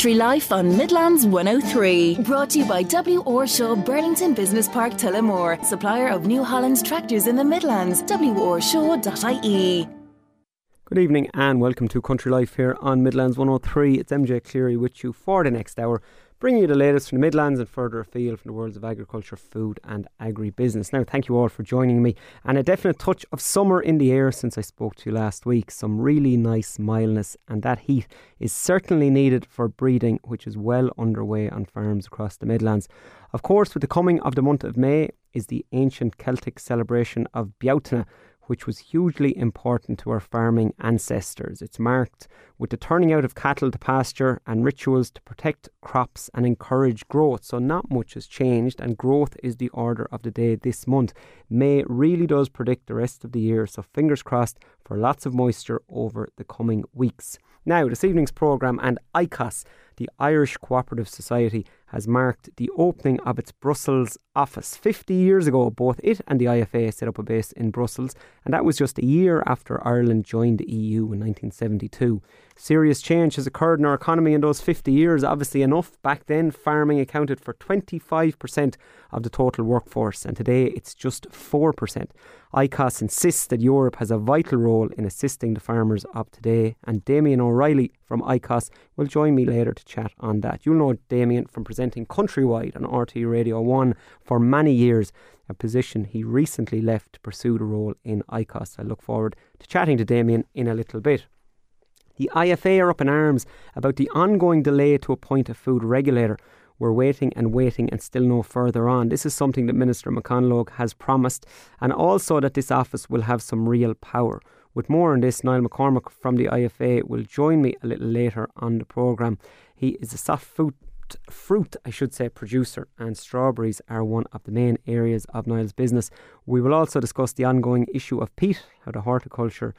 Country Life on Midlands 103. Brought to you by W. Orshaw Burlington Business Park Tullamore, supplier of New Holland tractors in the Midlands. WOrshaw.ie. Good evening and welcome to Country Life here on Midlands 103. It's MJ Cleary with you for the next hour bringing you the latest from the Midlands and further afield from the worlds of agriculture, food, and agribusiness. Now, thank you all for joining me, and a definite touch of summer in the air since I spoke to you last week. Some really nice mildness, and that heat is certainly needed for breeding, which is well underway on farms across the Midlands. Of course, with the coming of the month of May is the ancient Celtic celebration of Bealtaine which was hugely important to our farming ancestors. It's marked with the turning out of cattle to pasture and rituals to protect crops and encourage growth. So, not much has changed, and growth is the order of the day this month. May really does predict the rest of the year, so fingers crossed for lots of moisture over the coming weeks. Now, this evening's programme and ICOS, the Irish Cooperative Society, has marked the opening of its Brussels office. 50 years ago, both it and the IFA set up a base in Brussels, and that was just a year after Ireland joined the EU in 1972. Serious change has occurred in our economy in those 50 years, obviously enough. Back then, farming accounted for 25% of the total workforce, and today it's just 4%. ICOS insists that Europe has a vital role in assisting the farmers of today, and Damien O'Reilly from ICOS will join me later to chat on that. You'll know Damien from presenting Countrywide on RTÉ Radio 1 for many years, a position he recently left to pursue the role in ICOS. I look forward to chatting to Damien in a little bit. The IFA are up in arms about the ongoing delay to appoint a food regulator. We're waiting and waiting and still no further on. This is something that Minister McConalogue has promised, and also that this office will have some real power. With more on this, Niall McCormack from the IFA will join me a little later on the programme. He is a soft food fruit, I should say, producer, and strawberries are one of the main areas of Niall's business. We will also discuss the ongoing issue of peat, how the horticulture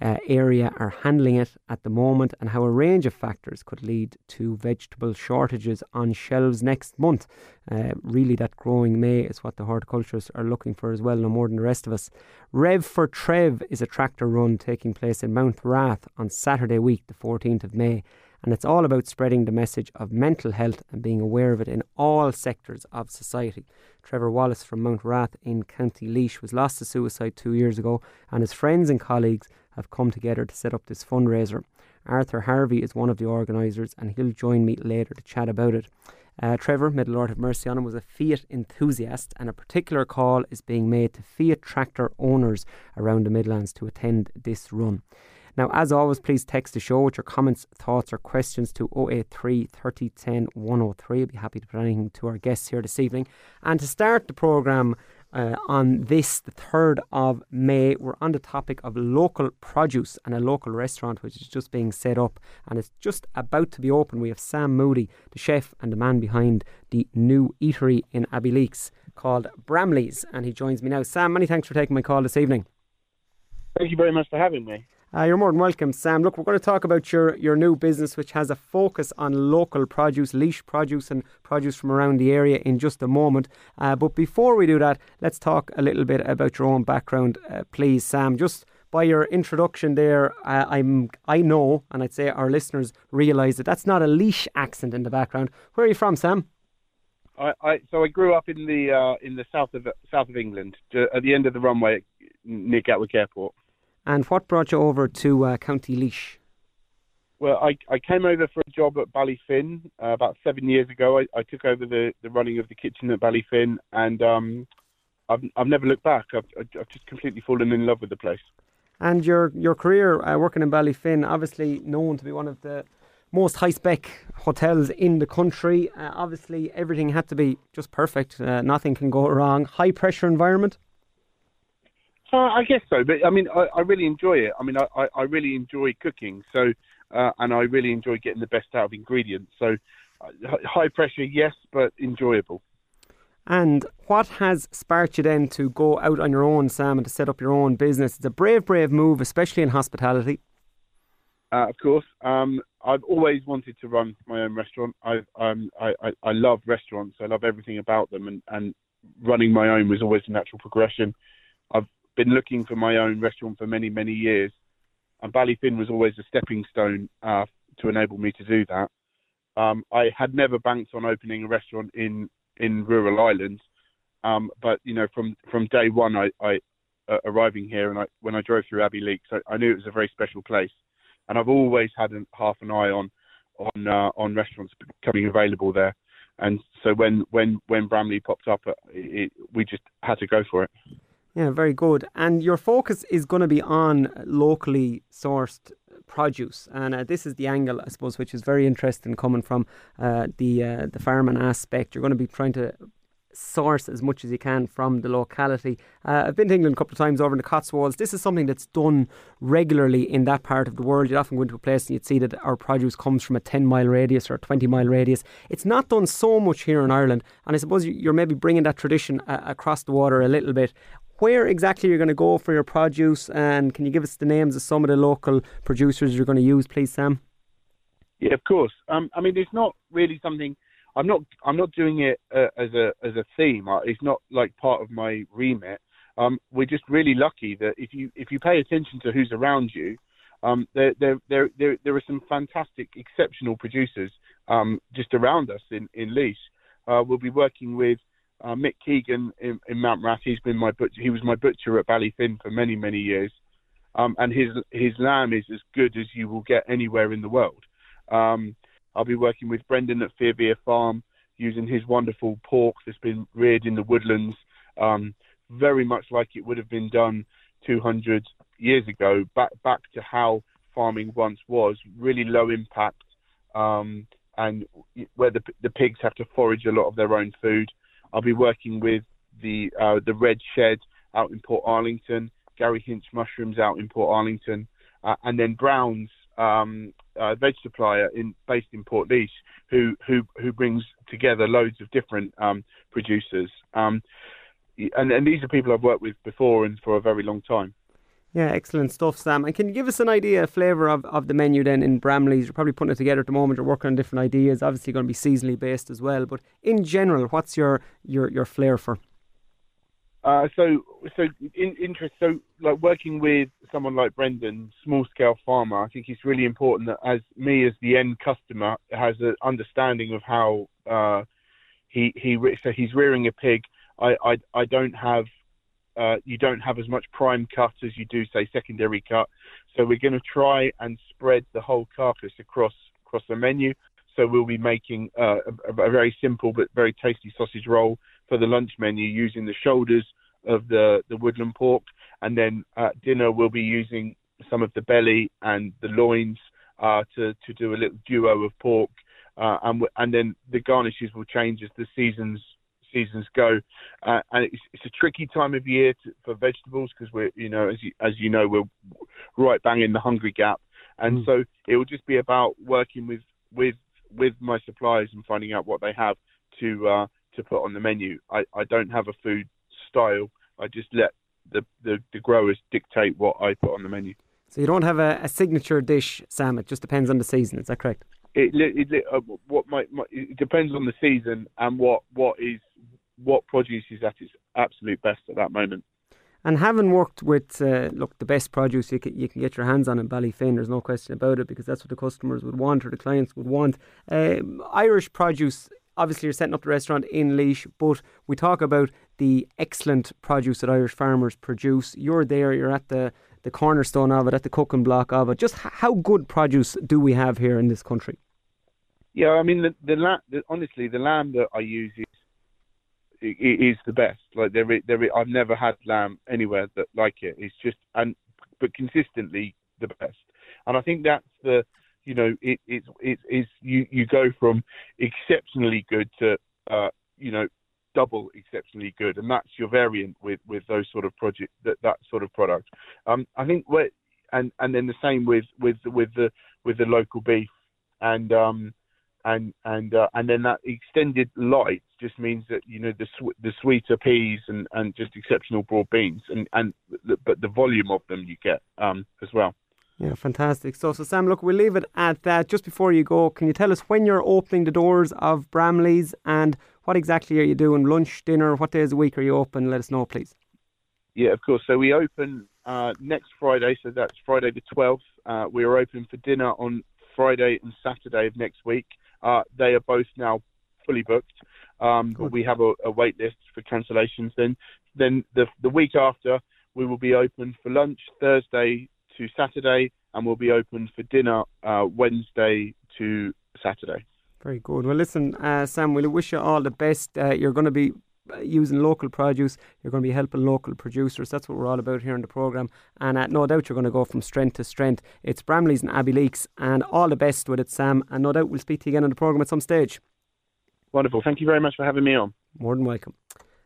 uh, area are handling it at the moment and how a range of factors could lead to vegetable shortages on shelves next month. Uh, really, that growing May is what the horticulturists are looking for as well, no more than the rest of us. Rev for Trev is a tractor run taking place in Mountrath on Saturday week, the 14th of May and it's all about spreading the message of mental health and being aware of it in all sectors of society. Trevor Wallace from Mountrath in County Laois was lost to suicide two years ago, and his friends and colleagues have come together to set up this fundraiser. Arthur Hanley is one of the organisers, and he'll join me later to chat about it. Uh, Trevor, may the Lord have mercy on him, was a Fiat enthusiast, and a particular call is being made to Fiat tractor owners around the Midlands to attend this run. Now, as always, please text the show with your comments, thoughts, or questions to 083 3010 103. I'll be happy to put anything to our guests here this evening. And to start the programme, uh, on this, the 3rd of May. We're on the topic of local produce and a local restaurant which is just being set up and it's just about to be open. We have Sam Moody, the chef and the man behind the new eatery in Abbeyleix called Bramley's, and he joins me now. Sam, many thanks for taking my call this evening. Thank you very much for having me. Uh, you're more than welcome, Sam. Look, we're going to talk about your, your new business, which has a focus on local produce, Laois produce, and produce from around the area in just a moment. Uh, but before we do that, let's talk a little bit about your own background, uh, please, Sam. Just by your introduction there, uh, I'm I know, and I'd say our listeners realise that that's not a Laois accent in the background. Where are you from, Sam? I, I so I grew up in the uh, in the south of south of England, at the end of the runway near Gatwick Airport. And what brought you over to uh, County Laois? Well, I, I came over for a job at Ballyfin uh, about seven years ago. I, I took over the, the running of the kitchen at Ballyfin, and um, I've I've never looked back. I've I've just completely fallen in love with the place. And your your career uh, working in Ballyfin, obviously known to be one of the most high spec hotels in the country. Uh, obviously, everything had to be just perfect. Uh, nothing can go wrong. High pressure environment. Uh, I guess so, but I mean, I, I really enjoy it. I mean, I, I really enjoy cooking, so uh, and I really enjoy getting the best out of ingredients. So, uh, high pressure, yes, but enjoyable. And what has sparked you then to go out on your own, Sam, and to set up your own business? It's a brave, brave move, especially in hospitality. Uh, of course, um, I've always wanted to run my own restaurant. I, um, I, I, I love restaurants. I love everything about them, and, and running my own was always a natural progression. I've been looking for my own restaurant for many, many years, and Ballyfin was always a stepping stone uh, to enable me to do that. Um, I had never banked on opening a restaurant in in rural Ireland, um, but you know, from from day one, I, I uh, arriving here and I, when I drove through Abbeyleix, I, I knew it was a very special place, and I've always had an, half an eye on on uh, on restaurants becoming available there, and so when when when Bramley popped up, uh, it, we just had to go for it. Yeah, very good. And your focus is going to be on locally sourced produce, and uh, this is the angle, I suppose, which is very interesting coming from uh, the uh, the farming aspect. You're going to be trying to source as much as you can from the locality. Uh, I've been to England a couple of times over in the Cotswolds. This is something that's done regularly in that part of the world. You'd often go into a place and you'd see that our produce comes from a 10 mile radius or a 20 mile radius. It's not done so much here in Ireland, and I suppose you're maybe bringing that tradition uh, across the water a little bit. Where exactly you're going to go for your produce, and can you give us the names of some of the local producers you're going to use, please, Sam? Yeah, of course. Um, I mean, it's not really something I'm not I'm not doing it uh, as a as a theme. It's not like part of my remit. Um, we're just really lucky that if you if you pay attention to who's around you, um, there, there there there there are some fantastic, exceptional producers um, just around us in in Laois. Uh, we'll be working with uh, Mick Keegan in, in Mountrath. He's been my butcher. He was my butcher at Ballyfin for many many years, um, and his his lamb is as good as you will get anywhere in the world. Um, I'll be working with Brendan at Fearbeer Farm using his wonderful pork that's been reared in the woodlands, um, very much like it would have been done 200 years ago, back back to how farming once was, really low impact, um, and where the the pigs have to forage a lot of their own food. I'll be working with the uh, the Red Shed out in Portarlington, Gary Hinch Mushrooms out in Portarlington, uh, and then Browns um, uh, veg supplier in based in Portlaoise who who who brings together loads of different um, producers. Um, and, and these are people I've worked with before and for a very long time. Yeah, excellent stuff, Sam. And can you give us an idea, a flavour of, of the menu then in Bramley's? You're probably putting it together at the moment. You're working on different ideas. Obviously, going to be seasonally based as well. But in general, what's your your your flair for? Uh, so, so in, interest. So, like working with someone like Brendan, small scale farmer, I think it's really important that as me as the end customer has an understanding of how uh, he he so he's rearing a pig. I I, I don't have uh, you don't have as much prime cut as you do say secondary cut. So we're going to try and spread the whole carcass across across the menu. So we'll be making uh, a, a very simple but very tasty sausage roll for the lunch menu using the shoulders of the, the woodland pork. And then at dinner, we'll be using some of the belly and the loins uh, to, to do a little duo of pork. Uh, and, and then the garnishes will change as the seasons seasons go. Uh, and it's, it's, a tricky time of year to, for vegetables because we're, you know, as you, as you know, we're right bang in the hungry gap. And mm. so it will just be about working with, with, with my suppliers and finding out what they have to, uh, to put on the menu. I, I don't have a food style. I just let the, the, the growers dictate what I put on the menu. So you don't have a, a signature dish, Sam. It just depends on the season. Is that correct? It, it, it uh, what my, my, it depends on the season and what what is what produce is at its absolute best at that moment. And having worked with, uh, look, the best produce you can, you can get your hands on in Ballyfin, there's no question about it, because that's what the customers would want or the clients would want. Um, Irish produce obviously you're setting up the restaurant in Laois, but we talk about the excellent produce that Irish farmers produce. You're there, you're at the, the cornerstone of it, at the cooking block of it. Just how good produce do we have here in this country? Yeah, I mean, the, the, la- the honestly, the lamb that I use is is the best. Like there, there, I've never had lamb anywhere that like it. It's just and but consistently the best. And I think that's the you know, it, it, it, it's you, you go from exceptionally good to, uh, you know, double exceptionally good, and that's your variant with, with those sort of project that, that sort of product. Um, I think where and and then the same with with with the with the local beef and um and and uh, and then that extended light just means that you know the sw- the sweeter peas and and just exceptional broad beans and and the, but the volume of them you get um as well. Yeah, fantastic stuff. So, Sam, look, we'll leave it at that. Just before you go, can you tell us when you're opening the doors of Bramley's and what exactly are you doing? Lunch, dinner, what days a week are you open? Let us know, please. Yeah, of course. So, we open uh, next Friday, so that's Friday the 12th. Uh, we are open for dinner on Friday and Saturday of next week. Uh, they are both now fully booked, um, but we have a, a wait list for cancellations. Then, then the the week after, we will be open for lunch Thursday to Saturday, and we'll be open for dinner uh, Wednesday to Saturday. Very good. Well, listen, uh, Sam, we'll wish you all the best. Uh, you're going to be using local produce. You're going to be helping local producers. That's what we're all about here in the programme. And uh, no doubt you're going to go from strength to strength. It's Bramley's and Abbeyleix. and all the best with it, Sam. And no doubt we'll speak to you again on the programme at some stage. Wonderful. Thank you very much for having me on. More than welcome.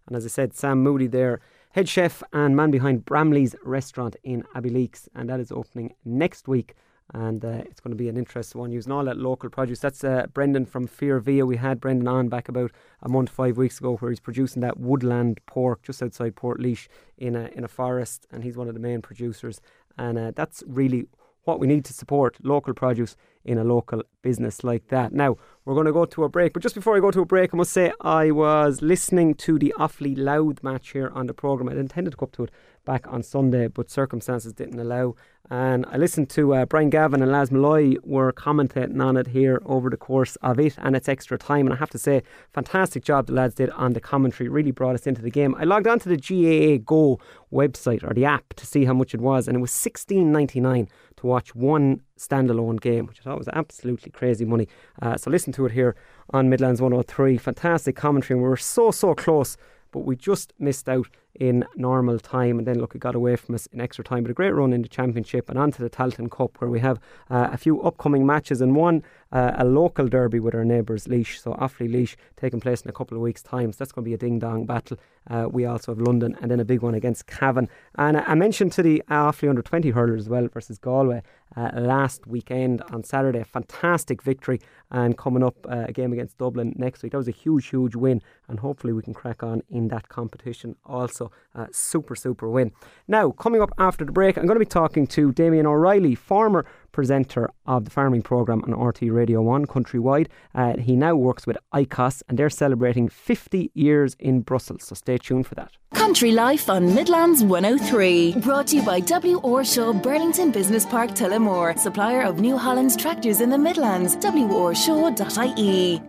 And as I said, Sam Moody there, head chef and man behind Bramley's restaurant in Abbeyleix. and that is opening next week and uh, it's going to be an interesting one using all that local produce. That's uh, Brendan from Fear Via. We had Brendan on back about a month, five weeks ago, where he's producing that woodland pork just outside Portlaoise in a in a forest, and he's one of the main producers. And uh, that's really what we need to support local produce in a local business like that. Now, we're going to go to a break, but just before I go to a break, I must say I was listening to the Offaly Louth match here on the programme. I intended to go up to it back on Sunday, but circumstances didn't allow. And I listened to uh, Brian Gavin and Laz Malloy were commentating on it here over the course of it and its extra time. And I have to say, fantastic job the lads did on the commentary. Really brought us into the game. I logged onto the GAA Go website or the app to see how much it was, and it was sixteen ninety nine to watch one standalone game, which I thought was absolutely crazy money. Uh, so listen to it here on Midlands 103. Fantastic commentary, and we were so, so close, but we just missed out in normal time. And then, look, it got away from us in extra time. But a great run in the Championship and on to the Tailteann Cup, where we have uh, a few upcoming matches and one, uh, a local derby with our neighbours, Laois. So, Offaly Laois taking place in a couple of weeks' time. So, that's going to be a ding dong battle. Uh, we also have London and then a big one against Cavan. And I mentioned to the Offaly under 20 hurlers as well versus Galway uh, last weekend on Saturday. Fantastic victory. And coming up uh, a game against Dublin next week. That was a huge, huge win. And hopefully we can crack on in that competition also. Uh, super, super win. Now, coming up after the break, I'm going to be talking to Damien O'Reilly, former presenter of the farming programme on RTÉ Radio 1 countrywide. Uh, he now works with ICOS and they're celebrating 50 years in Brussels, so stay tuned for that. Country Life on Midlands 103. Brought to you by W. Orshaw Burlington Business Park Tullamore, supplier of New Holland's tractors in the Midlands. WOrshaw.ie.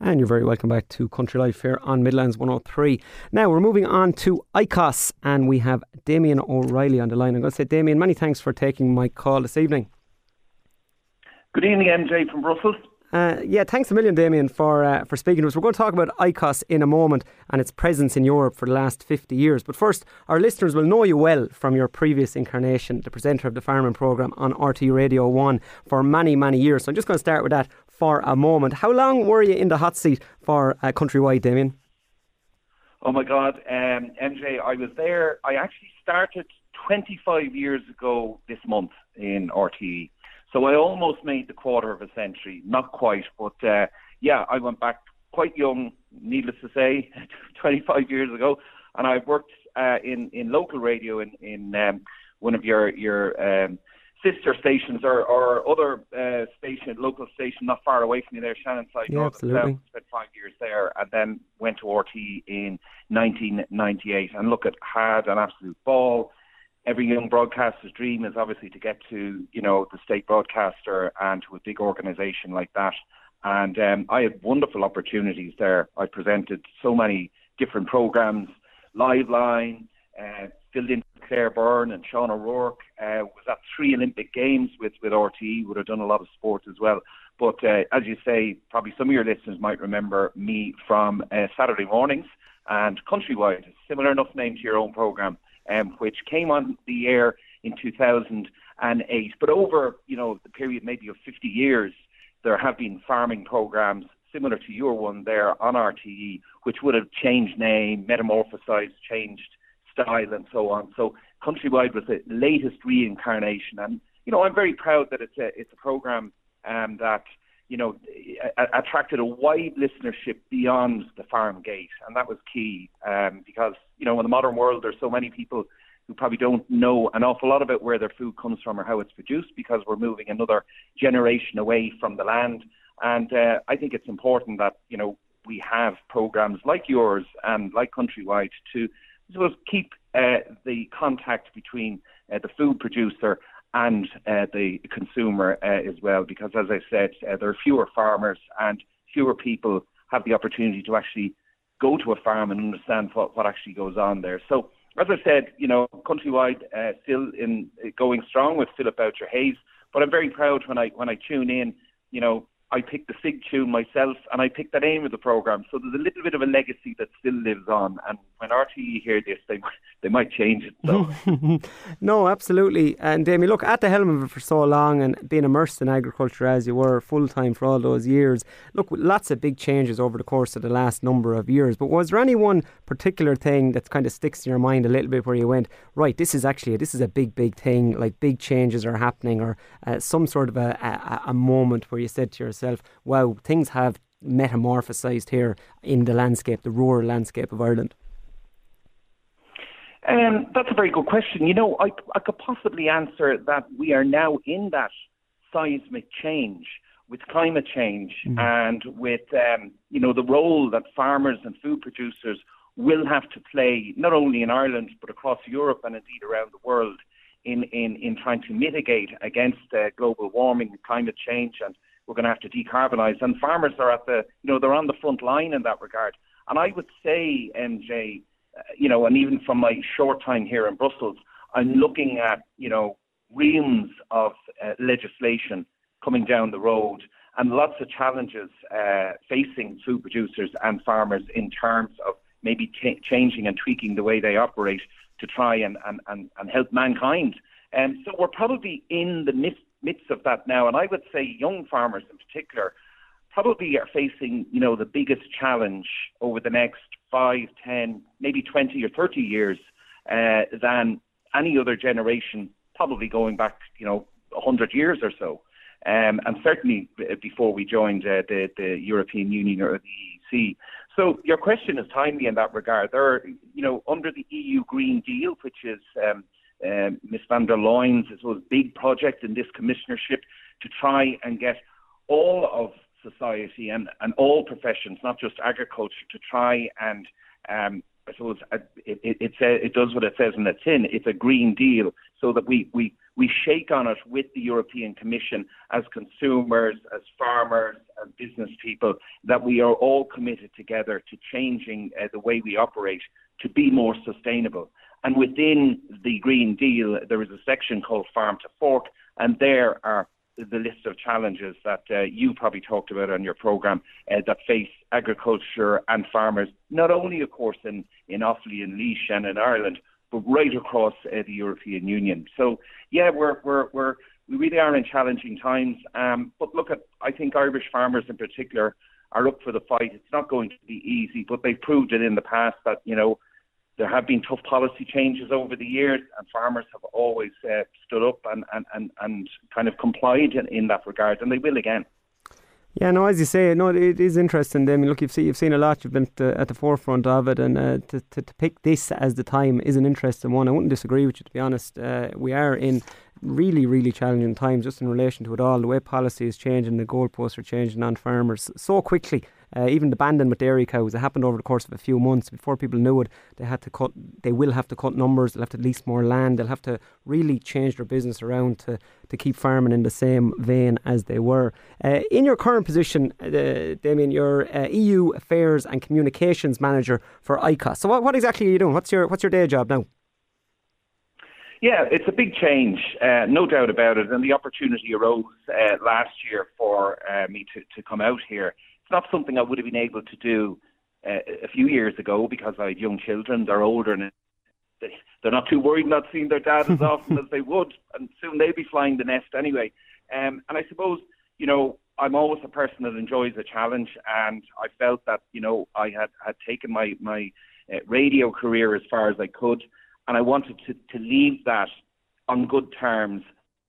And you're very welcome back to Country Life here on Midlands 103. Now we're moving on to ICOS and we have Damien O'Reilly on the line. I'm going to say, Damien, many thanks for taking my call this evening. Good evening, MJ from Brussels. Uh, yeah, thanks a million, Damien, for uh, for speaking to us. We're going to talk about ICOS in a moment and its presence in Europe for the last 50 years. But first, our listeners will know you well from your previous incarnation, the presenter of the farming programme on RTÉ Radio 1 for many, many years. So I'm just going to start with that for a moment. How long were you in the hot seat for uh, Countrywide, Damien? Oh my God, um, MJ, I was there. I actually started 25 years ago this month in RTE. So I almost made the quarter of a century, not quite, but uh, yeah, I went back quite young, needless to say, 25 years ago, and I've worked uh, in in local radio in in um, one of your your um, sister stations or, or other uh, station, local station not far away from you there, Shannonside. Yeah, absolutely. Spent five years there and then went to RTÉ in 1998 and look at had an absolute ball every young broadcaster's dream is obviously to get to you know the state broadcaster and to a big organisation like that. And um, I had wonderful opportunities there. I presented so many different programs, Live Line, uh, filled in Claire Byrne and Sean O'Rourke. Uh, was at three Olympic Games with with RTE. Would have done a lot of sport as well. But uh, as you say, probably some of your listeners might remember me from uh, Saturday mornings and Countrywide, similar enough name to your own program um, which came on the air in 2008. But over, you know, the period maybe of 50 years, there have been farming programs similar to your one there on RTE, which would have changed name, metamorphosized, changed style, and so on. So Countrywide was the latest reincarnation, and you know I'm very proud that it's a it's a program um, that you know, attracted a wide listenership beyond the farm gate, and that was key um, because you know in the modern world there's so many people who probably don't know an awful lot about where their food comes from or how it's produced because we're moving another generation away from the land, and uh, I think it's important that you know we have programs like yours and like Countrywide to I suppose keep uh, the contact between uh, the food producer and uh, the consumer uh, as well. Because as I said, uh, there are fewer farmers and fewer people have the opportunity to actually go to a farm and understand what, what actually goes on there. So, as I said, you know, countrywide uh, still in going strong with Philip Boucher Hayes, but I'm very proud when I when I tune in, you know, I picked the Sig tune myself and I picked the name of the program. So there's a little bit of a legacy that still lives on. And when RTE hear this, they they might change it. So. no, absolutely. And Damien, look at the helm of it for so long and being immersed in agriculture as you were full time for all those years. Look, lots of big changes over the course of the last number of years. But was there any one particular thing that kind of sticks in your mind a little bit where you went, right? This is actually this is a big, big thing. Like big changes are happening, or uh, some sort of a, a, a moment where you said to yourself yourself, wow, things have metamorphosized here in the landscape, the rural landscape of Ireland? Um, that's a very good question. You know, I, I could possibly answer that we are now in that seismic change with climate change mm. and with, um, you know, the role that farmers and food producers will have to play, not only in Ireland, but across Europe and indeed around the world in, in, in trying to mitigate against uh, global warming and climate change and we're going to have to decarbonise. And farmers are at the, you know, they're on the front line in that regard. And I would say, MJ, uh, you know, and even from my short time here in Brussels, I'm looking at, you know, reams of uh, legislation coming down the road and lots of challenges uh, facing food producers and farmers in terms of maybe t- changing and tweaking the way they operate to try and, and, and, and help mankind. And um, so we're probably in the midst midst of that now. And I would say young farmers in particular probably are facing, you know, the biggest challenge over the next five, ten, maybe 20 or 30 years uh, than any other generation, probably going back, you know, 100 years or so. Um, and certainly before we joined uh, the, the European Union or the EEC. So your question is timely in that regard. There are, you know, under the EU Green Deal, which is um, um, Ms van der Leyen's was a big project in this commissionership to try and get all of society and, and all professions, not just agriculture, to try and um, I suppose uh, it, it, it, say, it does what it says in the tin. It's a green deal, so that we, we, we shake on it with the European Commission as consumers, as farmers, as business people, that we are all committed together to changing uh, the way we operate to be more sustainable. And within the Green Deal, there is a section called Farm to Fork, and there are the list of challenges that uh, you probably talked about on your programme uh, that face agriculture and farmers, not only, of course, in, in Offaly and Laois and in Ireland, but right across uh, the European Union. So, yeah, we're, we're, we're, we really are in challenging times. Um, but look at, I think Irish farmers in particular are up for the fight. It's not going to be easy, but they've proved it in the past that, you know, there have been tough policy changes over the years, and farmers have always uh, stood up and, and, and, and kind of complied in, in that regard, and they will again. Yeah, no, as you say, no, it is interesting. I mean, look, you've seen, you've seen a lot. You've been at the forefront of it, and uh, to, to, to pick this as the time is an interesting one. I wouldn't disagree with you, to be honest. Uh, we are in really, really challenging times just in relation to it all. The way policy is changing, the goalposts are changing on farmers so quickly. Uh, even the banding with dairy cows, it happened over the course of a few months. Before people knew it, they had to cut. They will have to cut numbers. They'll have to lease more land. They'll have to really change their business around to to keep farming in the same vein as they were. Uh, in your current position, uh, Damien, you're uh, EU Affairs and Communications Manager for ICOS. So, what, what exactly are you doing? What's your what's your day job now? Yeah, it's a big change, uh, no doubt about it. And the opportunity arose uh, last year for uh, me to, to come out here it's not something I would have been able to do uh, a few years ago because I had young children. They're older and they, they're not too worried not seeing their dad as often as they would, and soon they'll be flying the nest anyway. Um, and I suppose, you know, I'm always a person that enjoys a challenge, and I felt that, you know, I had, had taken my, my uh, radio career as far as I could, and I wanted to, to leave that on good terms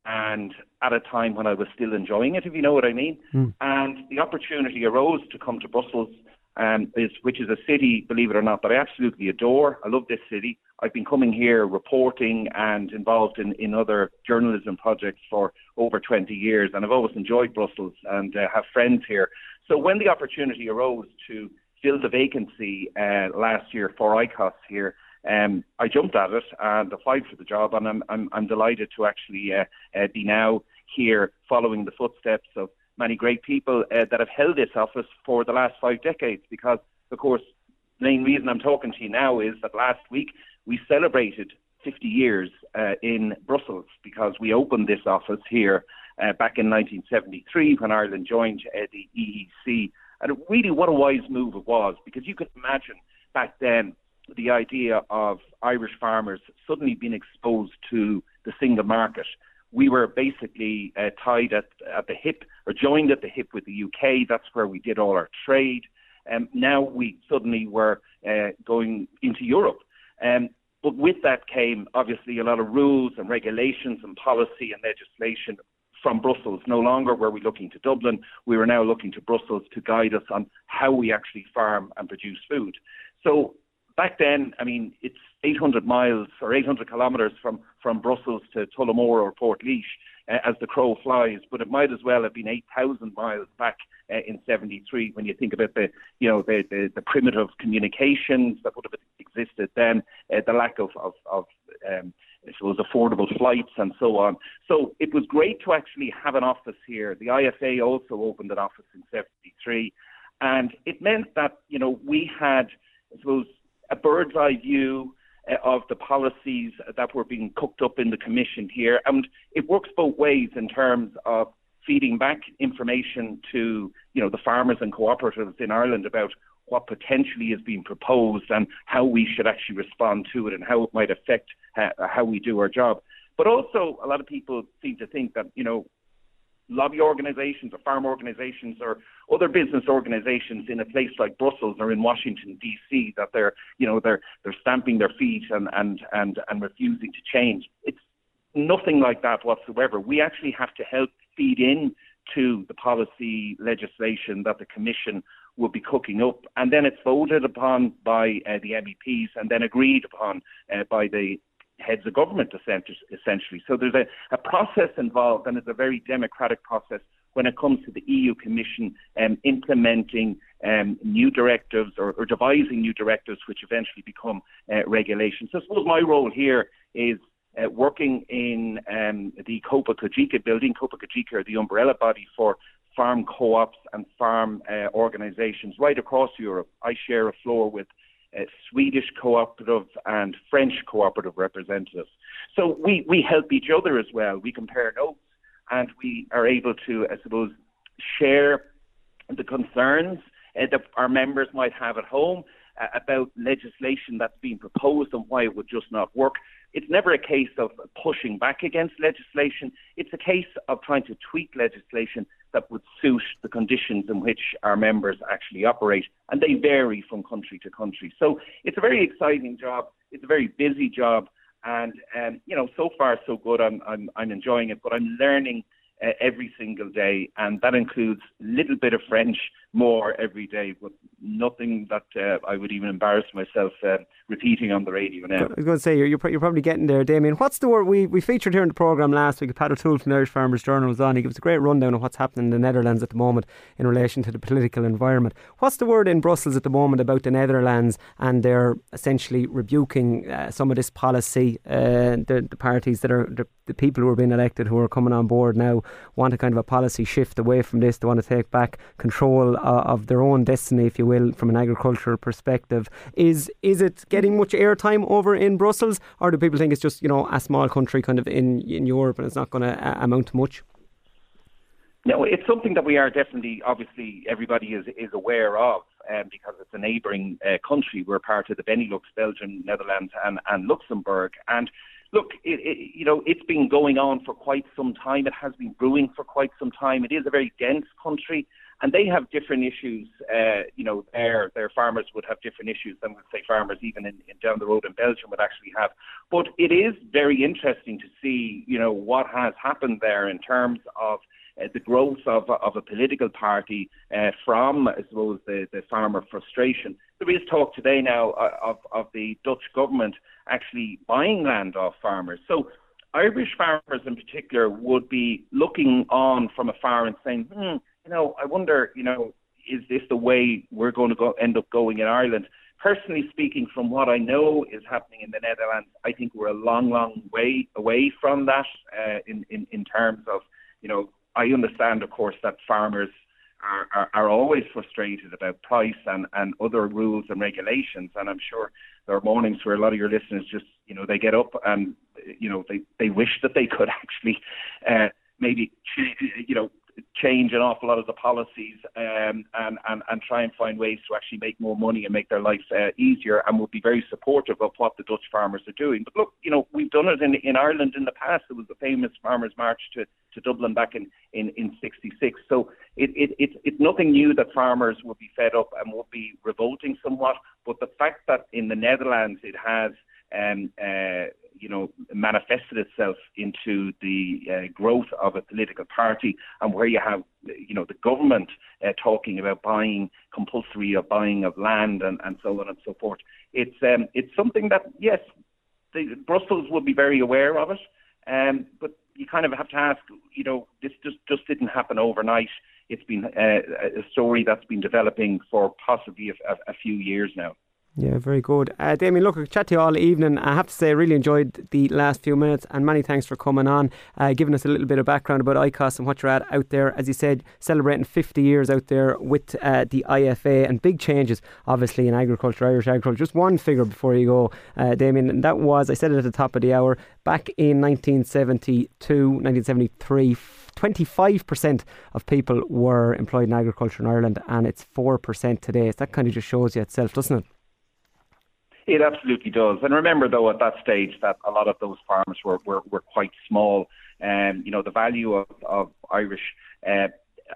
and at a time when I was still enjoying it, if you know what I mean. Mm. And the opportunity arose to come to Brussels, um, is, which is a city, believe it or not, that I absolutely adore. I love this city. I've been coming here reporting and involved in, in other journalism projects for over 20 years, and I've always enjoyed Brussels and uh, have friends here. So when the opportunity arose to fill the vacancy uh, last year for ICOS here, um, I jumped at it and applied for the job, and I'm I'm, I'm delighted to actually uh, uh, be now here, following the footsteps of many great people uh, that have held this office for the last five decades. Because, of course, the main reason I'm talking to you now is that last week we celebrated 50 years uh, in Brussels because we opened this office here uh, back in 1973 when Ireland joined uh, the EEC. And really, what a wise move it was because you can imagine back then the idea of Irish farmers suddenly being exposed to the single market. We were basically uh, tied at, at the hip or joined at the hip with the UK. That's where we did all our trade. Um, now we suddenly were uh, going into Europe. Um, but with that came obviously a lot of rules and regulations and policy and legislation from Brussels. No longer were we looking to Dublin, we were now looking to Brussels to guide us on how we actually farm and produce food. So back then, I mean, it's 800 miles or 800 kilometres from, from Brussels to Tullamore or Portlaoise uh, as the crow flies, but it might as well have been 8,000 miles back uh, in 73 when you think about the, you know, the, the, the primitive communications that would have existed then, uh, the lack of, of, of um, I suppose, affordable flights and so on. So it was great to actually have an office here. The IFA also opened an office in 73. And it meant that, you know, we had, I suppose, a bird's eye view uh, of the policies that were being cooked up in the commission here. And it works both ways in terms of feeding back information to, you know, the farmers and cooperatives in Ireland about what potentially is being proposed and how we should actually respond to it and how it might affect uh, how we do our job. But also, a lot of people seem to think that, you know, lobby organizations or farm organizations or other business organizations in a place like Brussels or in Washington DC that they're you know they're they're stamping their feet and and and and refusing to change. It's nothing like that whatsoever. We actually have to help feed in to the policy legislation that the Commission will be cooking up, and then it's voted upon by uh, the MEPs and then agreed upon uh, by the heads of government, essentially. So there's a, a, process involved, and it's a very democratic process when it comes to the EU Commission um, implementing um, new directives or, or, devising new directives, which eventually become uh, regulations. So I suppose my role here is uh, working in um, the Copa Cogeca building. Copa Cogeca are the umbrella body for farm co-ops and farm uh, organisations right across Europe. I share a floor with uh, Swedish cooperative and French cooperative representatives. So we, we help each other as well. We compare notes and we are able to, I suppose, share the concerns uh, that our members might have at home uh, about legislation that's being proposed and why it would just not work it's never a case of pushing back against legislation. It's a case of trying to tweak legislation that would suit the conditions in which our members actually operate, and they vary from country to country. So it's a very exciting job. It's a very busy job, and um, you know, so far so good. I'm I'm I'm enjoying it, but I'm learning uh, every single day, and that includes a little bit of French more every day, but nothing that uh, I would even embarrass myself uh, repeating on the radio now. I was going to say, you're, you're, probably getting there, Damien. What's the word? We, we featured here in the programme last week, A Pat O'Toole from the Irish Farmers Journal was on. He gives a great rundown of what's happening in the Netherlands at the moment in relation to the political environment. What's the word in Brussels at the moment about the Netherlands and they're essentially rebuking uh, some of this policy? Uh, the, the parties that are, the, the people who are being elected who are coming on board now want a kind of a policy shift away from this. They want to take back control uh, of their own destiny, if you will, from an agricultural perspective. Is is it getting much airtime over in Brussels, or do people think it's just you know a small country kind of in in Europe and it's not going to uh, amount to much? No, it's something that we are definitely, obviously, everybody is is aware of, um, because it's a neighbouring uh, country. We're part of the Benelux, Belgium, Netherlands, and, and Luxembourg, and look, it, it, you know, it's been going on for quite some time. It has been brewing for quite some time. It is a very dense country and they have different issues. Uh, you know, their their farmers would have different issues than would say farmers even in, in down the road in Belgium would actually have. But it is very interesting to see, you know, what has happened there in terms of uh, the growth of of a political party uh, from, I suppose, the, the farmer frustration. There is talk today now uh, of of the Dutch government actually buying land off farmers. So Irish farmers in particular would be looking on from afar and saying, hmm, you know, I wonder, you know, is this the way we're going to go end up going in Ireland? personally speaking, from what I know is happening in the Netherlands, I think we're a long, long way away from that uh, in, in, in terms of, you know, I understand, of course, that farmers are, are, are always frustrated about price and, and other rules and regulations. And I'm sure there are mornings where a lot of your listeners just, you know, they get up and, you know, they, they wish that they could actually uh, maybe, you know, change an awful lot of the policies um, and, and, and try and find ways to actually make more money and make their life uh, easier and would be very supportive of what the Dutch farmers are doing. But look, you know, we've done it in, in Ireland in the past. There was the famous Farmers March to, to Dublin back in, in, in 66. So it, it, it, it's nothing new that farmers would be fed up and would be revolting somewhat. But the fact that in the Netherlands it has um, uh, you know, manifested itself into the uh, growth of a political party, and where you have, you know, the government uh, talking about buying compulsory of buying of land and, and so on and so forth. It's um, it's something that yes, the, Brussels will be very aware of it, um, but you kind of have to ask, you know, this just just didn't happen overnight. It's been uh, a story that's been developing for possibly a, a few years now. Yeah, very good. Uh, Damien, look, I chat to you all evening. I have to say, I really enjoyed the last few minutes and many thanks for coming on, uh, giving us a little bit of background about ICOS and what you're at out there. As you said, celebrating 50 years out there with uh, the IFA and big changes, obviously, in agriculture, Irish agriculture. Just one figure before you go, uh, Damien, and that was, I said it at the top of the hour, back in 1972, 1973. 25% of people were employed in agriculture in Ireland, and it's 4% today. So that kind of just shows you itself, doesn't it? It absolutely does. And remember, though, at that stage, that a lot of those farms were, were, were quite small. And, um, you know, the value of, of Irish uh,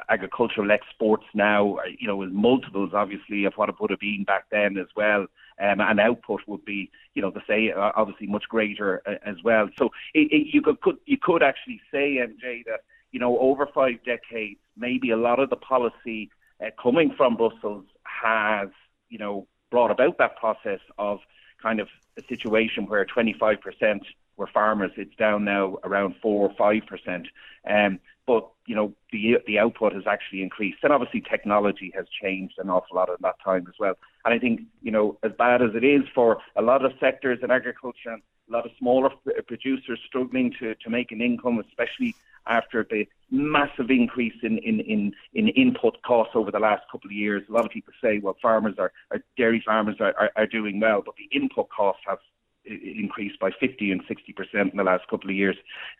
agricultural exports now, you know, is multiples, obviously, of what it would have been back then as well. Um, and output would be, you know, the say uh, obviously much greater uh, as well. So it, it, you could, could you could actually say, MJ, that you know over five decades, maybe a lot of the policy uh, coming from Brussels has, you know, brought about that process of kind of a situation where 25% were farmers. It's down now around four or five percent. Um, but you know the the output has actually increased, and obviously technology has changed an awful lot in that time as well. And I think you know as bad as it is for a lot of sectors in agriculture, and a lot of smaller producers struggling to to make an income, especially after the massive increase in, in, in, in input costs over the last couple of years. A lot of people say, well, farmers are, are dairy farmers are, are, are doing well, but the input costs have increased by 50 and 60 percent in the last couple of years.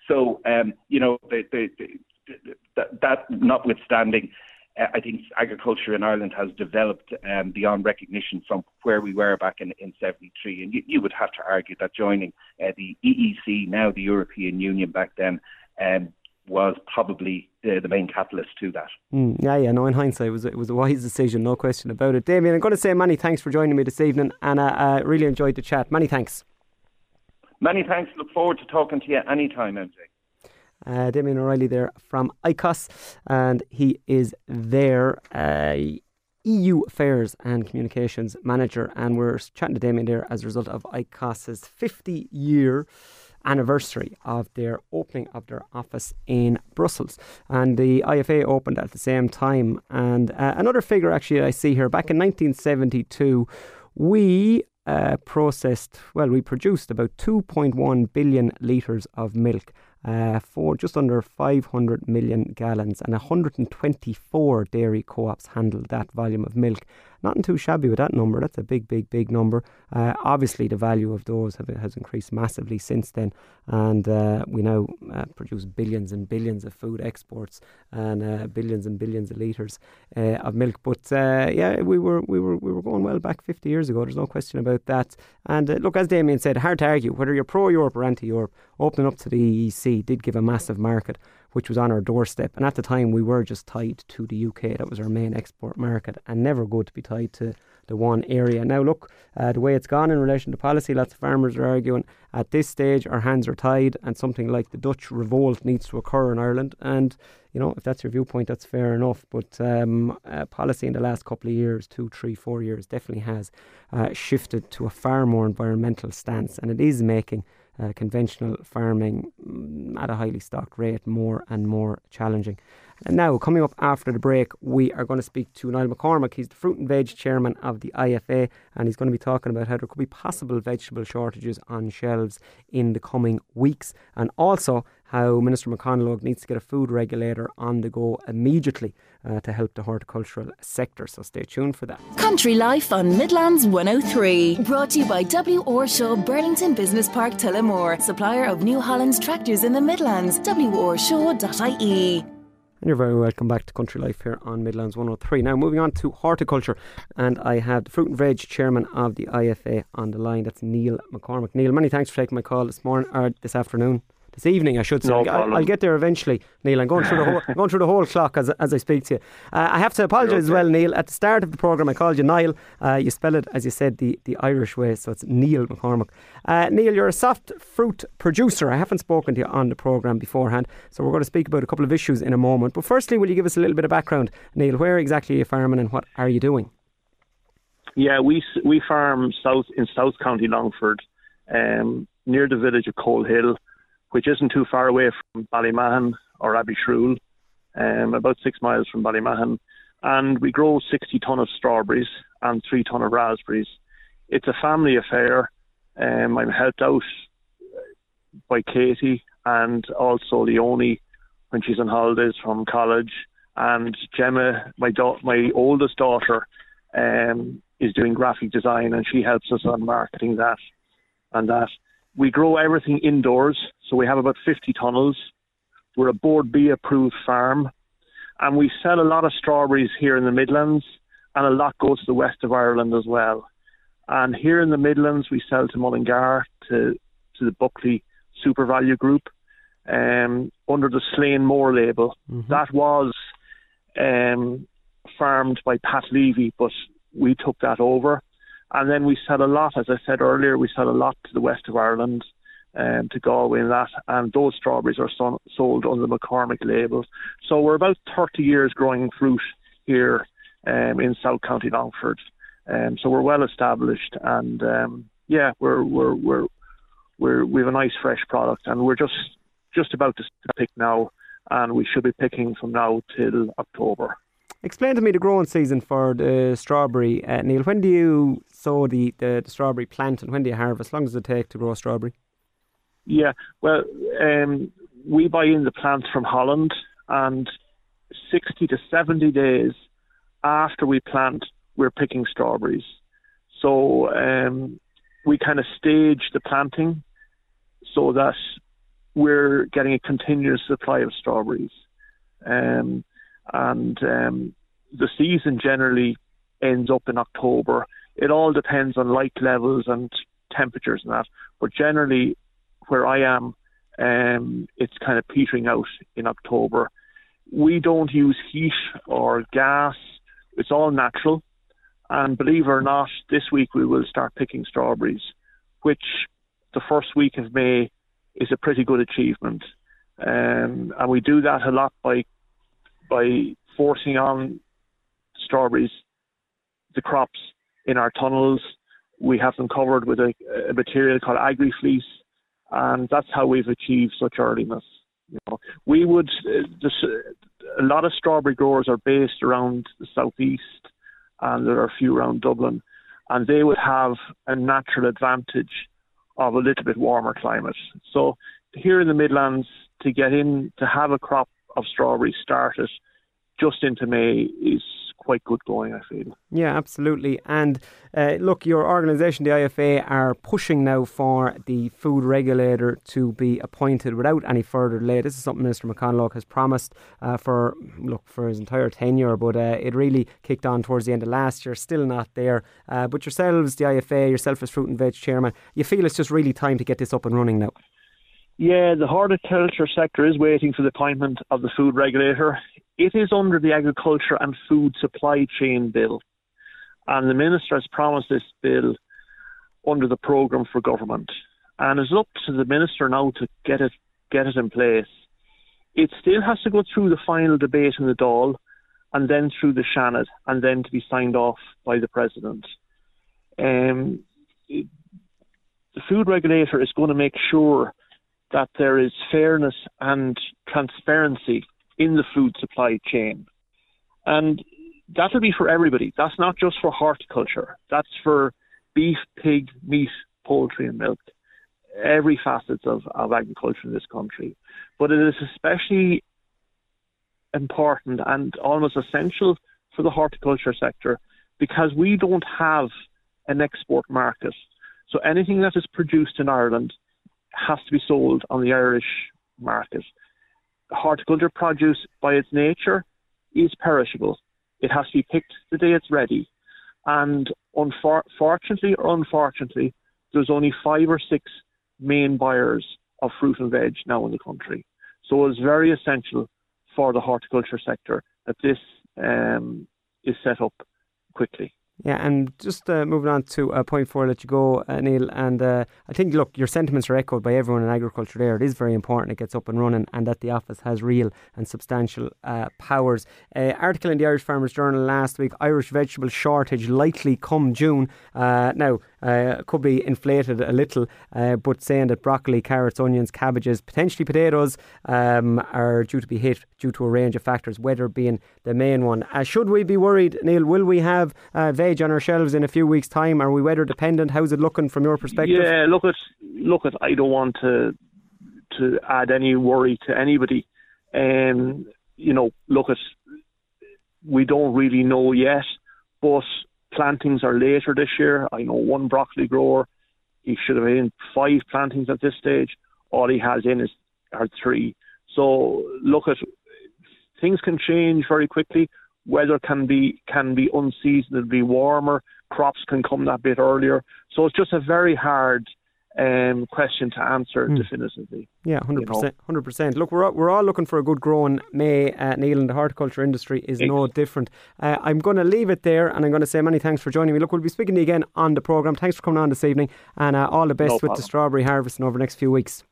So, um, you know, the, the, the, that, that notwithstanding, uh, I think agriculture in Ireland has developed um, beyond recognition from where we were back in, in 73. And you, you would have to argue that joining uh, the EEC, now the European Union back then, um, was probably uh, the main catalyst to that. Mm, yeah, yeah. No, in hindsight, it was it was a wise decision, no question about it. Damien, I'm going to say many thanks for joining me this evening, and I uh, uh, really enjoyed the chat. Many thanks. Many thanks. Look forward to talking to you anytime, MJ. Uh, Damien O'Reilly there from ICOS, and he is their Uh, EU Affairs and Communications Manager, and we're chatting to Damien there as a result of ICOS's 50 year anniversary of their opening of their office in Brussels. And the IFA opened at the same time. And uh, another figure actually I see here back in 1972, we uh, processed, well, we produced about 2.1 billion litres of milk. Uh, for just under 500 million gallons, and 124 dairy co ops handled that volume of milk. Nothing too shabby with that number. That's a big, big, big number. Uh, obviously, the value of those have, has increased massively since then, and uh, we now uh, produce billions and billions of food exports and uh, billions and billions of liters uh, of milk. But uh, yeah, we were we were we were going well back 50 years ago. There's no question about that. And look, as Damien said, hard to argue whether you're pro Europe or anti Europe. Opening up to the EEC did give a massive market which was on our doorstep. And at the time, we were just tied to the UK. That was our main export market, and never good to be tied to the one area. Now, look, uh, the way it's gone in relation to policy, lots of farmers are arguing at this stage our hands are tied, and something like the Dutch revolt needs to occur in Ireland. And you know, if that's your viewpoint, that's fair enough. But um, uh, policy in the last couple of years, two, three, four years, definitely has uh, shifted to a far more environmental stance, and it is making uh, conventional farming mm, at a highly stocked rate more and more challenging. And now, coming up after the break, we are going to speak to Niall McCormack. He's the fruit and veg chairman of the IFA, and he's going to be talking about how there could be possible vegetable shortages on shelves in the coming weeks, and also how Minister McConalogue needs to get a food regulator on the go immediately uh, to help the horticultural sector. So stay tuned for that. Country Life on Midlands 103. Brought to you by W. Orshaw Burlington Business Park Tullamore, supplier of New Holland's tractors in the Midlands. worshaw.ie. And you're very welcome back to Country Life here on Midlands 103. Now, moving on to horticulture, and I have the Fruit and Veg chairman of the IFA on the line. That's Neil McCormack. Neil, many thanks for taking my call this morning or this afternoon this evening, I should say. No I'll, I'll, get there eventually, Neil. I'm going through the whole, going through the whole clock as, as I speak to you. Uh, I have to apologise okay. as well, Neil. At the start of the programme, I called you Niall. Uh, you spell it, as you said, the, the Irish way, so it's Neil McCormack. Uh, Neil, you're a soft fruit producer. I haven't spoken to you on the programme beforehand, so we're going to speak about a couple of issues in a moment. But firstly, will you give us a little bit of background, Neil? Where exactly are you farming and what are you doing? Yeah, we we farm south in South County Longford, um, near the village of Colehill which isn't too far away from Ballymahon or Abbeyshrule, um, about six miles from Ballymahon. And we grow 60 tonne of strawberries and three tonne of raspberries. It's a family affair. Um, I'm helped out by Katie and also Leonie when she's on holidays from college. And Gemma, my da- my oldest daughter, um, is doing graphic design and she helps us on marketing that and that. We grow everything indoors, so we have about 50 tunnels. We're a Bord Bia approved farm, and we sell a lot of strawberries here in the Midlands, and a lot goes to the west of Ireland as well. And here in the Midlands, we sell to Mullingar, to to the Buckley SuperValu Group, um, under the Slane Moore label. Mm-hmm. That was um, farmed by Pat Levy, but we took that over. And then we sell a lot, as I said earlier, we sell a lot to the west of Ireland, um, to Galway and that. And those strawberries are so, sold under the McCormack label. So we're about 30 years growing fruit here um, in South County Longford. Um, so we're well established, and um, yeah, we're we're we're we're we have a nice fresh product, and we're just just about to pick now, and we should be picking from now till October. Explain to me the growing season for the strawberry, uh, Neil. When do you sow the, the, the, strawberry plant and when do you harvest? How long does it take to grow a strawberry? Yeah, well, um, we buy in the plants from Holland, and 60 to 70 days after we plant, we're picking strawberries. So um, we kind of stage the planting so that we're getting a continuous supply of strawberries. Um, and um, the season generally ends up in October. It all depends on light levels and temperatures and that, but generally, where I am, um, it's kind of petering out in October. We don't use heat or gas; it's all natural. And believe it or not, this week we will start picking strawberries, which the first week of May is a pretty good achievement. Um, and we do that a lot by by forcing on strawberries, the crops in our tunnels. We have them covered with a, a material called agri fleece, and that's how we've achieved such earliness. You know, we would uh, this, uh, a lot of strawberry growers are based around the southeast, and there are a few around Dublin, and they would have a natural advantage of a little bit warmer climate. So here in the Midlands, to get in to have a crop of strawberries started just into May is quite good going, I feel. Yeah, absolutely. And uh, look, your organisation, the IFA, are pushing now for the food regulator to be appointed without any further delay. This is something Minister McConalogue has promised uh, for look for his entire tenure, but uh, it really kicked on towards the end of last year. Still not there. Uh, but yourselves, the IFA, yourself as Fruit and Veg chairman, you feel it's just really time to get this up and running now. Yeah, the horticulture sector is waiting for the appointment of the food regulator. It is under the Agriculture and Food Supply Chain Bill, and the Minister has promised this bill under the programme for government. And it's up to the Minister now to get it get it in place. It still has to go through the final debate in the Dáil, and then through the Seanad, and then to be signed off by the President. Um, the food regulator is going to make sure that there is fairness and transparency in the food supply chain. And that'll be for everybody. That's not just for horticulture. That's for beef, pig, meat, poultry, and milk. Every facet of, of agriculture in this country. But it is especially important and almost essential for the horticulture sector because we don't have an export market. So anything that is produced in Ireland has to be sold on the Irish market. Horticulture produce, by its nature, is perishable. It has to be picked the day it's ready. And unfortunately or unfortunately, there's only five or six main buyers of fruit and veg now in the country. So it's very essential for the horticulture sector that this um, is set up quickly. Yeah, and just uh, moving on to uh, point four, let you go, uh, Neil. And uh, I think, look, your sentiments are echoed by everyone in agriculture there. It is very important it gets up and running and that the office has real and substantial uh, powers. Uh, article in the Irish Farmers Journal last week Irish vegetable shortage likely come June. Now, uh, could be inflated a little, uh, but saying that broccoli, carrots, onions, cabbages, potentially potatoes um, are due to be hit due to a range of factors, weather being the main one. Uh, should we be worried, Neil? Will we have uh, veg on our shelves in a few weeks' time? Are we weather dependent? How's it looking from your perspective? Yeah, look at look at. I don't want to to add any worry to anybody. Um, you know, look at. We don't really know yet, but plantings are later this year. I know one broccoli grower, he should have in five plantings at this stage. All he has in is are three. So look at things can change very quickly. Weather can be can be unseasonably warmer. Crops can come that bit earlier. So it's just a very hard um, question to answer mm. definitively. Yeah, hundred percent, hundred percent. Look, we're all, we're all looking for a good growing May. Uh, Neil, and the horticulture industry is no different. Uh, I'm going to leave it there, and I'm going to say many thanks for joining me. Look, we'll be speaking to you again on the program. Thanks for coming on this evening, and uh, all the best no with the strawberry harvesting over the next few weeks.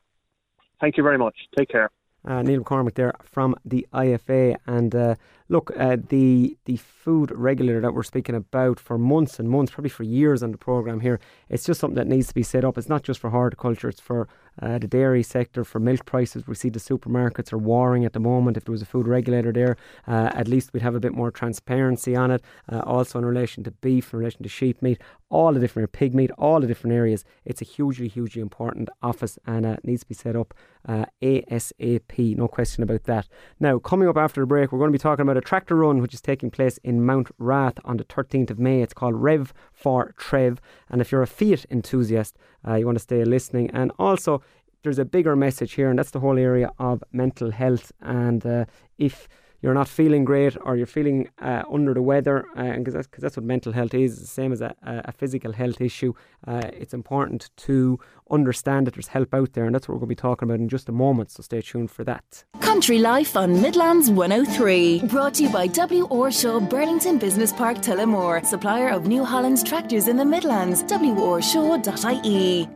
Thank you very much. Take care. Uh, Neil McCormack there from the IFA, and uh, look, uh, the the food regulator that we're speaking about for months and months, probably for years on the program here, it's just something that needs to be set up. It's not just for horticulture; it's for uh, the dairy sector, for milk prices. We see the supermarkets are warring at the moment. If there was a food regulator there, uh, at least we'd have a bit more transparency on it. Uh, also in relation to beef, in relation to sheep meat, all the different pig meat, all the different areas. It's a hugely, hugely important office, and it needs to be set up ASAP. No question about that. Now, coming up after the break, we're going to be talking about a tractor run which is taking place in Mountrath on the 13th of May. It's called Rev for Trev. And if you're a Fiat enthusiast, uh, you want to stay listening. And also, there's a bigger message here, and that's the whole area of mental health. And uh, if you're not feeling great or you're feeling uh, under the weather, because uh, that's, that's what mental health is, the same as a, a physical health issue, uh, it's important to understand that there's help out there, and that's what we're going to be talking about in just a moment, so stay tuned for that. Country Life on Midlands 103, brought to you by W. Orshaw Burlington Business Park Tullamore, supplier of New Holland's tractors in the Midlands, worshaw.ie.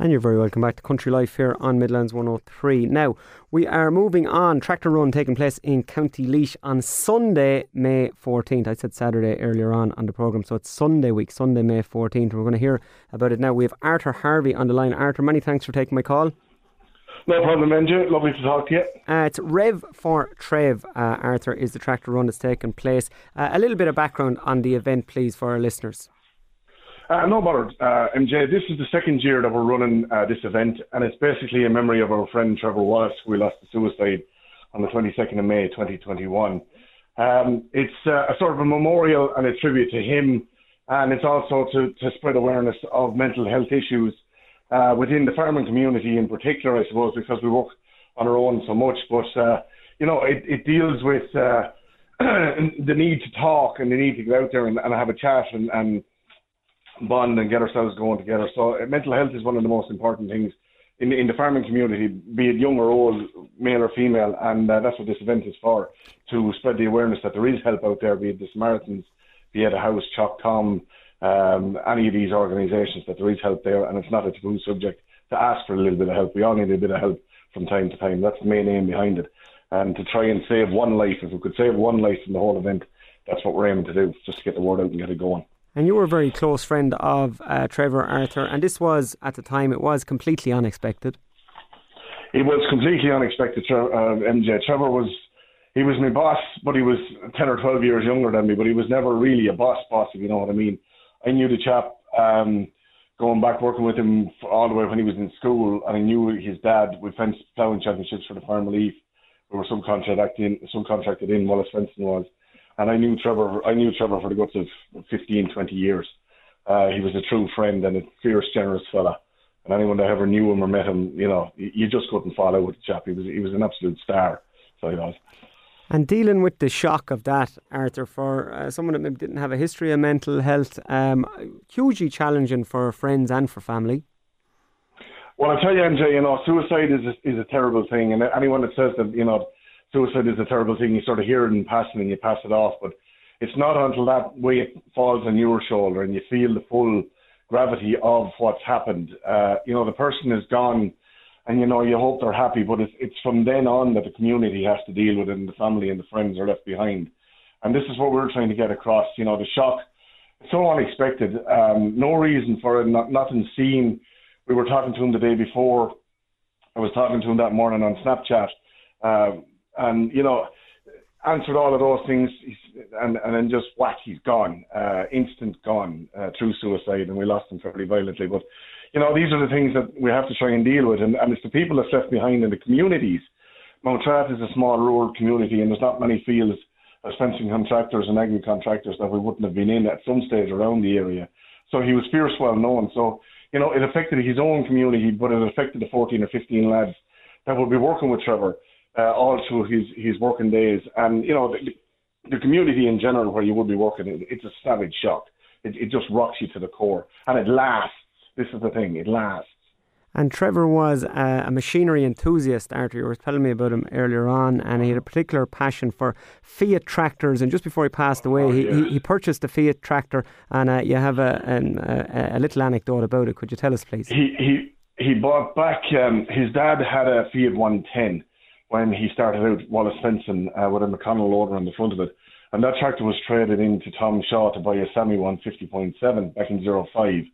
And you're very welcome back to Country Life here on Midlands 103. Now, we are moving on. Tractor run taking place in County Laois on Sunday, May 14th. I said Saturday earlier on on the programme, so it's Sunday week, Sunday, May 14th. We're going to hear about it now. We have Arthur Hanley on the line. Arthur, many thanks for taking my call. No problem, Andrew. Lovely to talk to you. Uh, it's Rev for Trev, uh, Arthur, is the tractor run that's taking place. Uh, a little bit of background on the event, please, for our listeners. Uh, no bother, uh, MJ. This is the second year that we're running uh, this event, and it's basically a memory of our friend Trevor Wallace, who we lost to suicide on the 22nd of May 2021. Um, it's uh, a sort of a memorial and a tribute to him, and it's also to, to spread awareness of mental health issues uh, within the farming community in particular, I suppose, because we work on our own so much. But, uh, you know, it, it deals with the need to talk and the need to get out there and, and have a chat and, and bond and get ourselves going together. So uh, mental health is one of the most important things in in the farming community, be it young or old, male or female, and uh, that's what this event is for to spread the awareness that there is help out there, be it the Samaritans, be it a house, Chop Tom, um, any of these organisations, that there is help there, and it's not a taboo subject to ask for a little bit of help. We all need a bit of help from time to time. That's the main aim behind it, and to try and save one life. If we could save one life in the whole event, that's what we're aiming to do, just to get the word out and get it going. And you were a very close friend of uh, Trevor Arthur, and this was at the time it was completely unexpected. It was completely unexpected. Uh, MJ Trevor was he was my boss, but he was ten or twelve years younger than me. But he was never really a boss boss, if you know what I mean. I knew the chap um, going back working with him all the way when he was in school, and I knew his dad. We fenced ploughing championships for the Farm Relief. We were subcontracted in, subcontracted in Wallace Fencing was, and I knew Trevor. I knew Trevor for the guts of 15, 20 years. Uh, he was a true friend and a fierce, generous fella. And anyone that ever knew him or met him, you know, you just couldn't follow with the chap. He was he was an absolute star. So he was. And dealing with the shock of that, Arthur, for uh, someone that maybe didn't have a history of mental health, um, hugely challenging for friends and for family. Well, I tell you, MJ, you know, suicide is a, is a terrible thing, and anyone that says that you know suicide is a terrible thing, you sort of hear it in passing and you pass it off. But it's not until that weight falls on your shoulder and you feel the full gravity of what's happened. Uh, you know, the person is gone and you know you hope they're happy, but it's it's from then on that the community has to deal with it, and the family and the friends are left behind. And this is what we're trying to get across. You know, the shock, so unexpected, um, no reason for it, not, nothing seen. We were talking to him the day before. I was talking to him that morning on Snapchat, uh, and you know, answered all of those things, and and then just whack, he's gone, uh, instant gone uh, through suicide, and we lost him fairly violently. But you know, these are the things that we have to try and deal with. And, and it's the people that's left behind in the communities. Mountrath is a small rural community, and there's not many fields as fencing contractors and agri contractors that we wouldn't have been in at some stage around the area. So he was fierce well known. So, you know, it affected his own community, but it affected the 14 or 15 lads that would be working with Trevor uh, all through his, his working days. And, you know, the, the community in general where you would be working, it, it's a savage shock. It, it just rocks you to the core. And it lasts this is the thing, it lasts. And Trevor was a, a, machinery enthusiast, Arthur. You were telling me about him earlier on, and he had a particular passion for Fiat tractors. And just before he passed away, oh, he, he, he, purchased a Fiat tractor. And uh, you have a, a, a, little anecdote about it. Could you tell us, please? He he, he bought back. Um, his dad had a Fiat 110 when he started out Wallace Fencing uh, with a McConnell loader on the front of it. And that tractor was traded into Tom Shaw to buy a Sammy 150.7 back in 05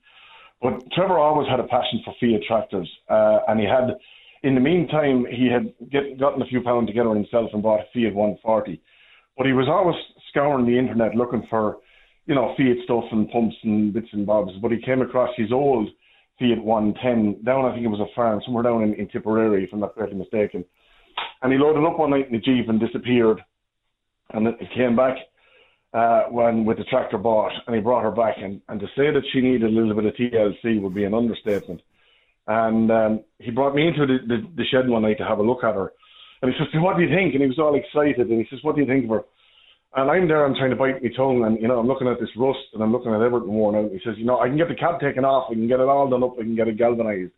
but Trevor always had a passion for Fiat tractors, uh, and he had, in the meantime, he had get, gotten a few pounds together himself and bought a Fiat 140. But he was always scouring the internet looking for, you know, Fiat stuff and pumps and bits and bobs. But he came across his old Fiat 110 down, I think it was a farm somewhere down in, in Tipperary, if I'm not correctly mistaken. And he loaded up one night in the Jeep and disappeared. And he came back uh, when with the tractor bought, and he brought her back. And, and to say that she needed a little bit of TLC would be an understatement. And um, he brought me into the, the, the shed one night to have a look at her. And he says, "What do you think?" And he was all excited. And he says, "What do you think of her?" And I'm there, I'm trying to bite my tongue, and you know, I'm looking at this rust, and I'm looking at everything worn out. He says, "You know, I can get the cab taken off, I can get it all done up, I can get it galvanized."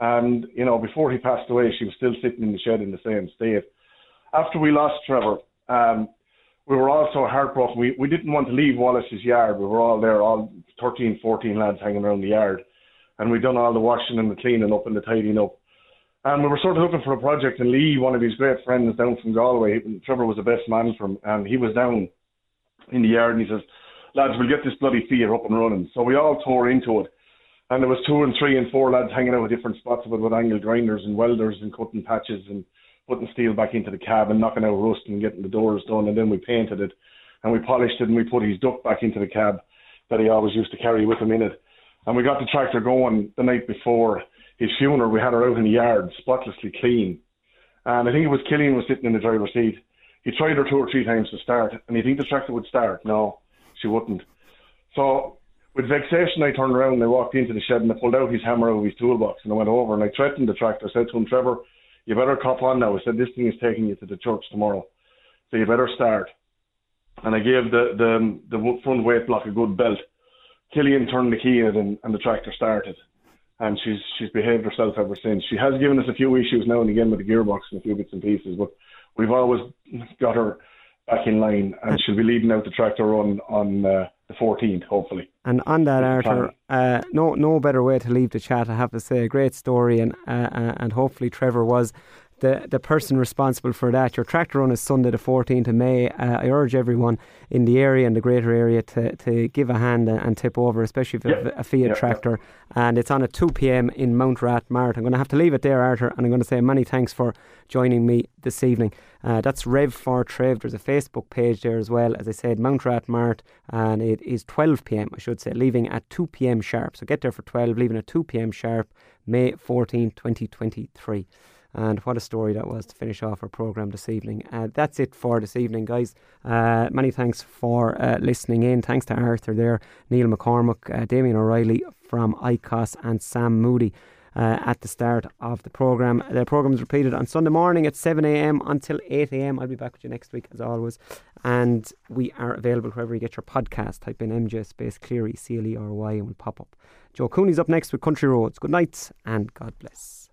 And you know, before he passed away, she was still sitting in the shed in the same state. After we lost Trevor, um, we were all so heartbroken. We we didn't want to leave Wallace's yard. We were all there, all 13, 14 lads hanging around the yard, and we'd done all the washing and the cleaning up and the tidying up. And we were sort of looking for a project. And Lee, one of his great friends down from Galway, Trevor was the best man for him, and he was down in the yard, and he says, "Lads, we'll get this bloody Fiat up and running." So we all tore into it. And there was two and three and four lads hanging out at different spots of it with angle grinders and welders and cutting patches and putting steel back into the cab and knocking out rust and getting the doors done. And then we painted it and we polished it and we put his duck back into the cab that he always used to carry with him in it. And we got the tractor going the night before his funeral. We had her out in the yard, spotlessly clean. And I think it was Killian was sitting in the driver's seat. He tried her two or three times to start, and you think the tractor would start? No, she wouldn't. So with vexation, I turned around and I walked into the shed and I pulled out his hammer out of his toolbox and I went over and I threatened the tractor. I said to him, Trevor, you better cop on now. I said, this thing is taking you to the church tomorrow. So you better start. And I gave the, the, the front weight block a good belt. Killian turned the key in it and, and the tractor started. And she's she's behaved herself ever since. She has given us a few issues now and again with the gearbox and a few bits and pieces, but we've always got her back in line, and she'll be leading out the tractor run on uh, the 14th, hopefully. And on that, Arthur, uh, no no better way to leave the chat. I have to say, a great story, and uh, uh, and hopefully Trevor was the, the person responsible for that. Your tractor run is Sunday the 14th of May. Uh, I urge everyone in the area and the greater area to, to give a hand and tip over, especially if you have a Fiat tractor. And it's on at 2 p.m. in Mountrath Mart. I'm going to have to leave it there, Arthur, and I'm going to say many thanks for joining me this evening. Uh, that's Rev for Trev. There's a Facebook page there as well. As I said, Mountrath Mart, and it is 12 p.m. I should say, leaving at 2 p.m. sharp. So get there for 12, leaving at 2 p.m. sharp, May 14, 2023. And what a story that was to finish off our programme this evening. Uh, that's it for this evening, guys. Uh, many thanks for uh, listening in. Thanks to Arthur there, Neil McCormack, uh, Damian O'Reilly from ICOS, and Sam Moody. Uh, at the start of the programme. The programme is repeated on Sunday morning at 7am until 8am. I'll be back with you next week as always. And we are available wherever you get your podcast. Type in MJ Space Cleary, C L E R Y, and we'll pop up. Joe Cooney's up next with Country Roads. Good night and God bless.